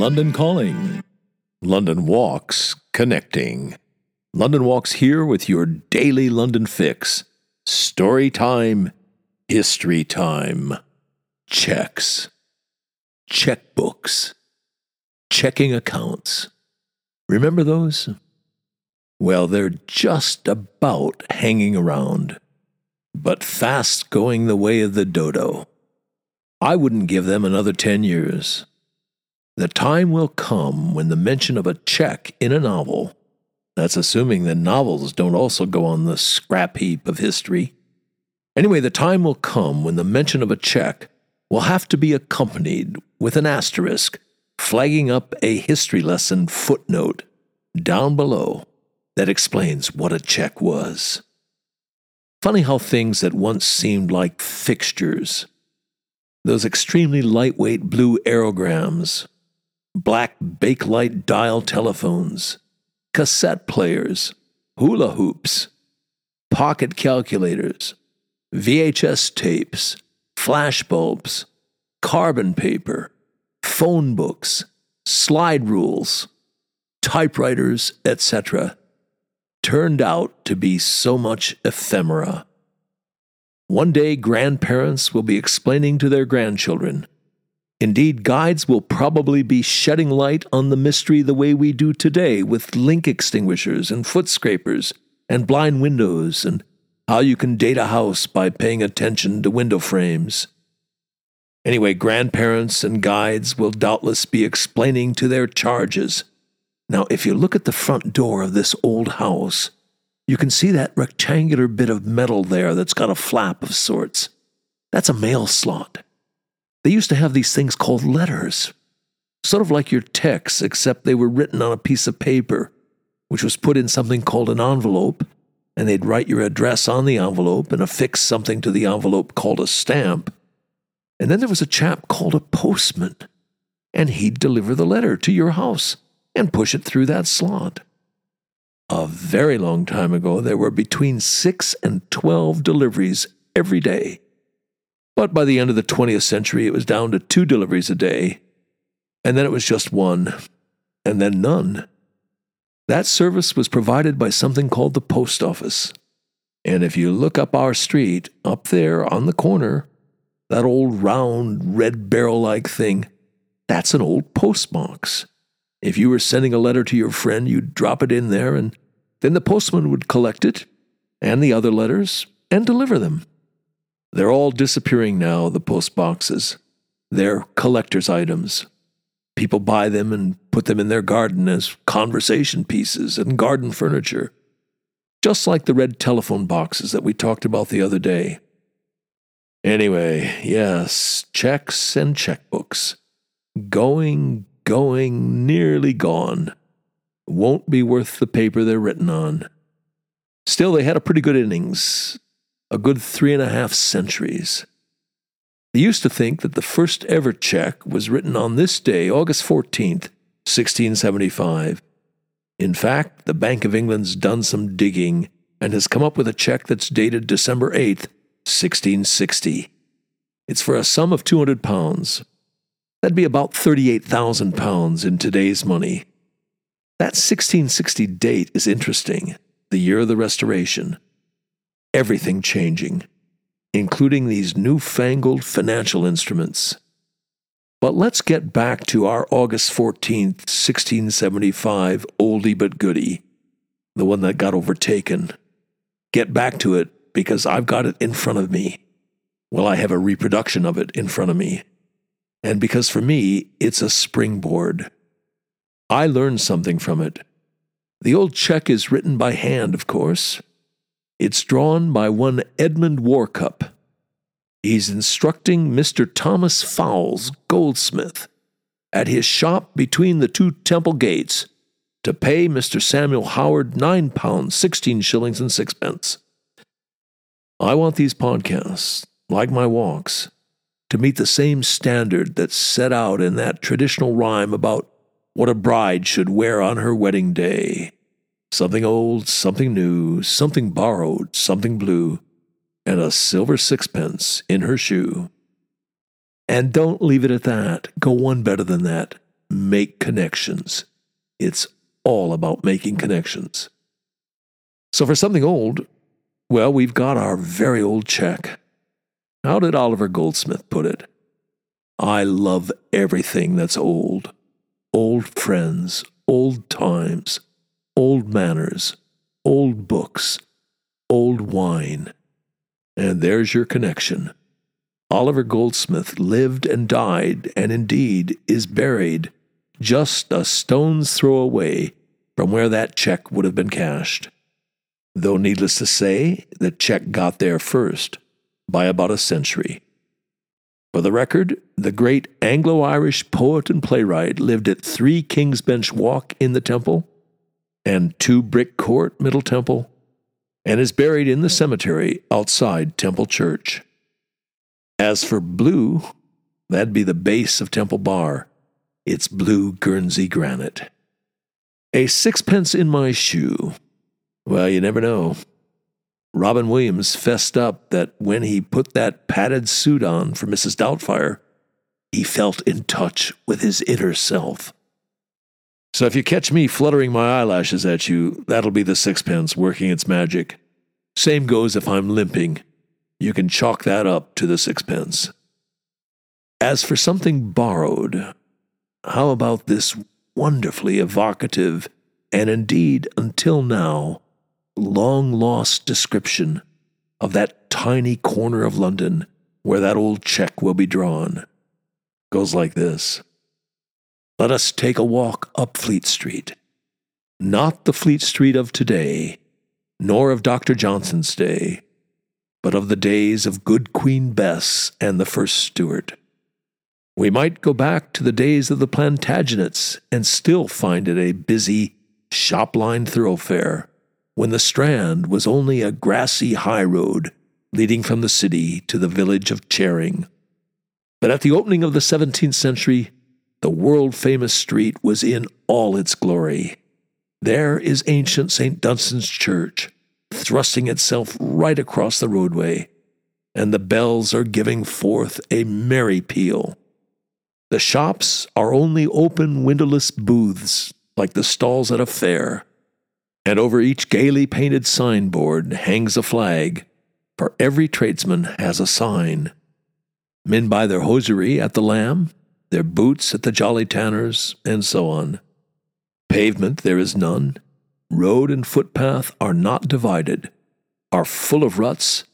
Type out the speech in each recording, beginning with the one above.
London Calling. London Walks Connecting. London Walks here with your daily London fix. Story time, history time, checks, checkbooks, checking accounts. Remember those? Well, they're just about hanging around, but fast going the way of the dodo. I wouldn't give them another 10 years. The time will come when the mention of a check in a novel, that's assuming that novels don't also go on the scrap heap of history. Anyway, the time will come when the mention of a check will have to be accompanied with an asterisk flagging up a history lesson footnote down below that explains what a check was. Funny how things that once seemed like fixtures, those extremely lightweight blue aerograms, black bakelite dial telephones, cassette players, hula hoops, pocket calculators, VHS tapes, flash bulbs, carbon paper, phone books, slide rules, typewriters, etc., turned out to be so much ephemera. One day, grandparents will be explaining to their grandchildren. Indeed, guides will probably be shedding light on the mystery the way we do today with link extinguishers and foot scrapers and blind windows and how you can date a house by paying attention to window frames. Anyway, grandparents and guides will doubtless be explaining to their charges. Now, if you look at the front door of this old house, you can see that rectangular bit of metal there that's got a flap of sorts. That's a mail slot. They used to have these things called letters, sort of like your texts, except they were written on a piece of paper, which was put in something called an envelope, and they'd write your address on the envelope and affix something to the envelope called a stamp. And then there was a chap called a postman, and he'd deliver the letter to your house and push it through that slot. A very long time ago, there were between six and twelve deliveries every day. But by the end of the 20th century, it was down to two deliveries a day, and then it was just one, and then none. That service was provided by something called the post office. And if you look up our street, up there on the corner, that old round red barrel like thing, that's an old postbox. If you were sending a letter to your friend, you'd drop it in there, and then the postman would collect it and the other letters and deliver them. They're all disappearing now, the post boxes. They're collector's items. People buy them and put them in their garden as conversation pieces and garden furniture, just like the red telephone boxes that we talked about the other day. Anyway, yes, checks and checkbooks. Going, going, nearly gone. Won't be worth the paper they're written on. Still, they had a pretty good innings, a good three and a half centuries. They used to think that the first ever check was written on this day, August 14th, 1675. In fact, the Bank of England's done some digging and has come up with a check that's dated December 8th, 1660. It's for a sum of 200 pounds. That'd be about 38,000 pounds in today's money. That 1660 date is interesting, the year of the Restoration. Everything changing, including these newfangled financial instruments. But let's get back to our August 14th, 1675 oldie but goodie, the one that got overtaken. Get back to it because I've got it in front of me. Well, I have a reproduction of it in front of me. And because for me, it's a springboard. I learned something from it. The old check is written by hand, of course. It's drawn by one Edmund Warcup. He's instructing Mr. Thomas Fowles, goldsmith, at his shop between the two temple gates to pay Mr. Samuel Howard nine pounds, sixteen shillings and sixpence. I want these podcasts, like my walks, to meet the same standard that's set out in that traditional rhyme about what a bride should wear on her wedding day. Something old, something new, something borrowed, something blue, and a silver sixpence in her shoe. And don't leave it at that. Go one better than that. make connections. It's all about making connections. So, for something old, well, we've got our very old check. How did Oliver Goldsmith put it? I love everything that's old old friends, old times, old manners, old books, old wine. And there's your connection. Oliver Goldsmith lived and died, and indeed is buried just a stone's throw away from where that check would have been cashed. Though needless to say, the check got there first by about a century. For the record, the great Anglo Irish poet and playwright lived at 3 King's Bench Walk in the Temple and 2 Brick Court, Middle Temple, and is buried in the cemetery outside Temple Church. As for blue, that'd be the base of Temple Bar. It's blue Guernsey granite. A sixpence in my shoe. Well, you never know. Robin Williams fessed up that when he put that padded suit on for Mrs. Doubtfire, he felt in touch with his inner self. So if you catch me fluttering my eyelashes at you, that'll be the sixpence working its magic. Same goes if I'm limping. You can chalk that up to the sixpence. As for something borrowed, how about this wonderfully evocative and indeed, until now, long lost description of that tiny corner of London where that old check will be drawn? Goes like this Let us take a walk up Fleet Street. Not the Fleet Street of today, nor of Dr. Johnson's day, but of the days of good Queen Bess and the first Stuart. We might go back to the days of the Plantagenets and still find it a busy, shop lined thoroughfare, when the Strand was only a grassy high road leading from the city to the village of Charing. But at the opening of the 17th century, the world famous street was in all its glory. There is ancient St. Dunstan's Church, thrusting itself right across the roadway, and the bells are giving forth a merry peal. The shops are only open windowless booths, like the stalls at a fair, and over each gaily painted signboard hangs a flag, for every tradesman has a sign. Men buy their hosiery at the Lamb, their boots at the Jolly Tanners, and so on. Pavement there is none. Road and footpath are not divided, are full of ruts,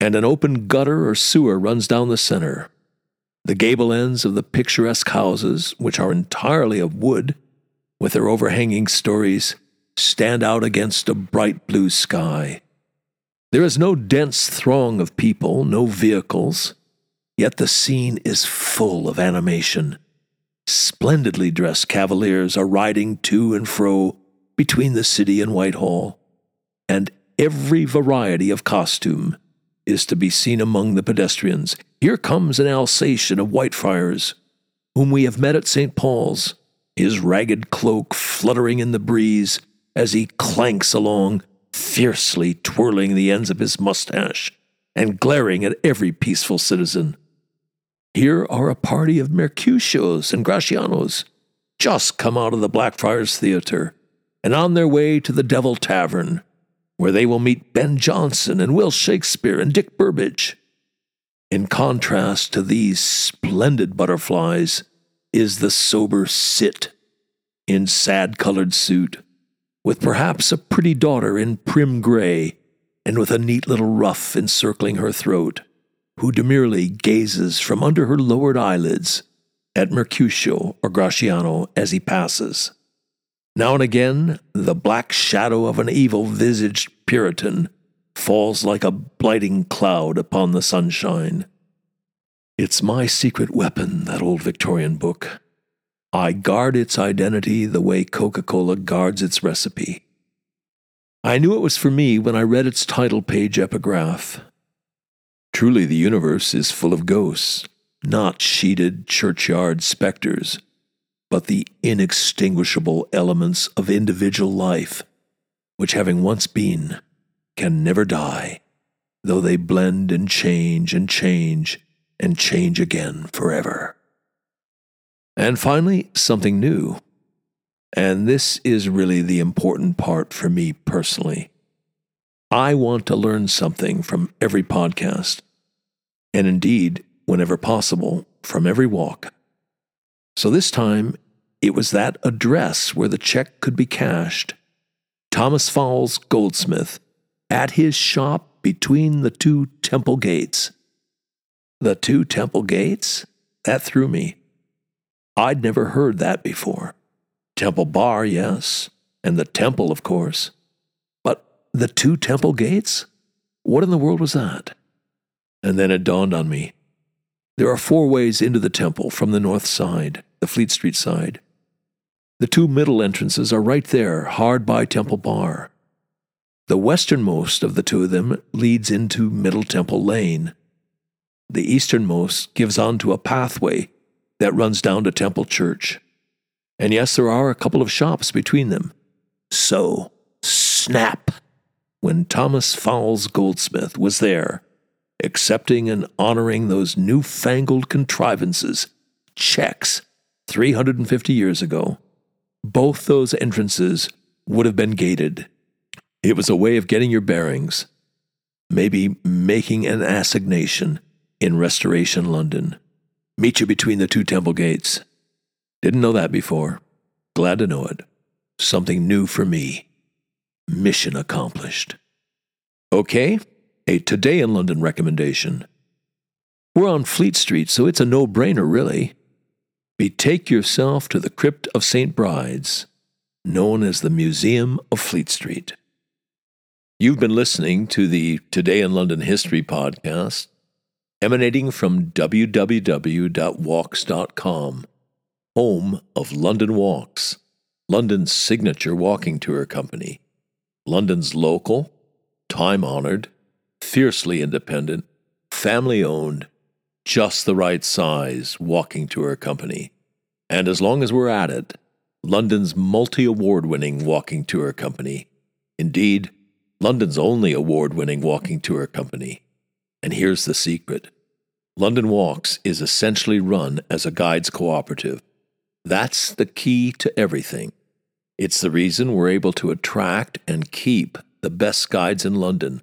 and an open gutter or sewer runs down the center. The gable ends of the picturesque houses, which are entirely of wood, with their overhanging stories, stand out against a bright blue sky. There is no dense throng of people, no vehicles, yet the scene is full of animation. Splendidly dressed cavaliers are riding to and fro between the city and Whitehall, and every variety of costume is to be seen among the pedestrians. Here comes an Alsatian of Whitefriars, whom we have met at St. Paul's, his ragged cloak fluttering in the breeze as he clanks along, fiercely twirling the ends of his mustache and glaring at every peaceful citizen. Here are a party of Mercutios and Gratianos, just come out of the Blackfriars Theatre, and on their way to the Devil Tavern, where they will meet Ben Jonson and Will Shakespeare and Dick Burbage. In contrast to these splendid butterflies is the sober Cit, in sad colored suit, with perhaps a pretty daughter in prim gray, and with a neat little ruff encircling her throat, who demurely gazes from under her lowered eyelids at Mercutio or Gratiano as he passes. Now and again, the black shadow of an evil visaged Puritan falls like a blighting cloud upon the sunshine. It's my secret weapon, that old Victorian book. I guard its identity the way Coca Cola guards its recipe. I knew it was for me when I read its title page epigraph. Truly, the universe is full of ghosts, not sheeted churchyard specters, but the inextinguishable elements of individual life, which, having once been, can never die, though they blend and change and change and change again forever. And finally, something new. And this is really the important part for me personally. I want to learn something from every podcast, and indeed, whenever possible, from every walk. So this time, it was that address where the check could be cashed. Thomas Fowles Goldsmith, at his shop between the two temple gates. The two temple gates? That threw me. I'd never heard that before. Temple Bar, yes, and the temple, of course. But the two temple gates? What in the world was that? And then it dawned on me. There are four ways into the temple from the north side, the Fleet Street side. The two middle entrances are right there, hard by Temple Bar. The westernmost of the two of them leads into Middle Temple Lane. The easternmost gives onto a pathway that runs down to Temple Church. And yes, there are a couple of shops between them. So, snap! When Thomas Fowles Goldsmith was there, accepting and honoring those newfangled contrivances, checks, 350 years ago, both those entrances would have been gated. It was a way of getting your bearings, maybe making an assignation in Restoration London. Meet you between the two temple gates. Didn't know that before. Glad to know it. Something new for me. Mission accomplished. Okay, a Today in London recommendation. We're on Fleet Street, so it's a no brainer, really. Betake yourself to the crypt of St. Bride's, known as the Museum of Fleet Street. You've been listening to the Today in London History podcast, emanating from www.walks.com, home of London Walks, London's signature walking tour company, London's local, time honored, fiercely independent, family owned, just the right size walking tour company. And as long as we're at it, London's multi award winning walking tour company. Indeed, London's only award winning walking tour company. And here's the secret London Walks is essentially run as a guides cooperative. That's the key to everything. It's the reason we're able to attract and keep the best guides in London.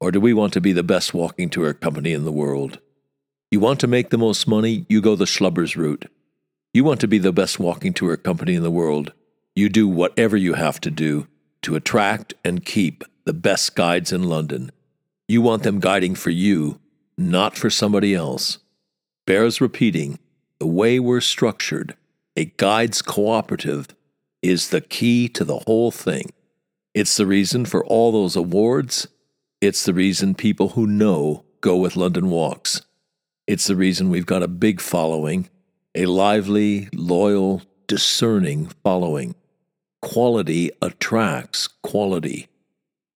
or do we want to be the best walking tour company in the world? You want to make the most money, you go the schlubbers route. You want to be the best walking tour company in the world, you do whatever you have to do to attract and keep the best guides in London. You want them guiding for you, not for somebody else. Bears repeating, the way we're structured, a guides cooperative, is the key to the whole thing. It's the reason for all those awards. It's the reason people who know go with London Walks. It's the reason we've got a big following, a lively, loyal, discerning following. Quality attracts quality.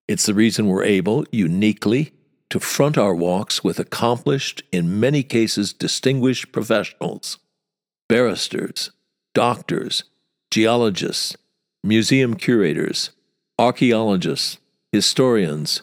It's the reason we're able, uniquely, to front our walks with accomplished, in many cases distinguished professionals barristers, doctors, geologists, museum curators, archaeologists, historians,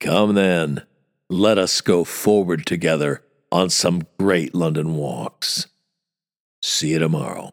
come then, let us go forward together on some great London walks. See you tomorrow.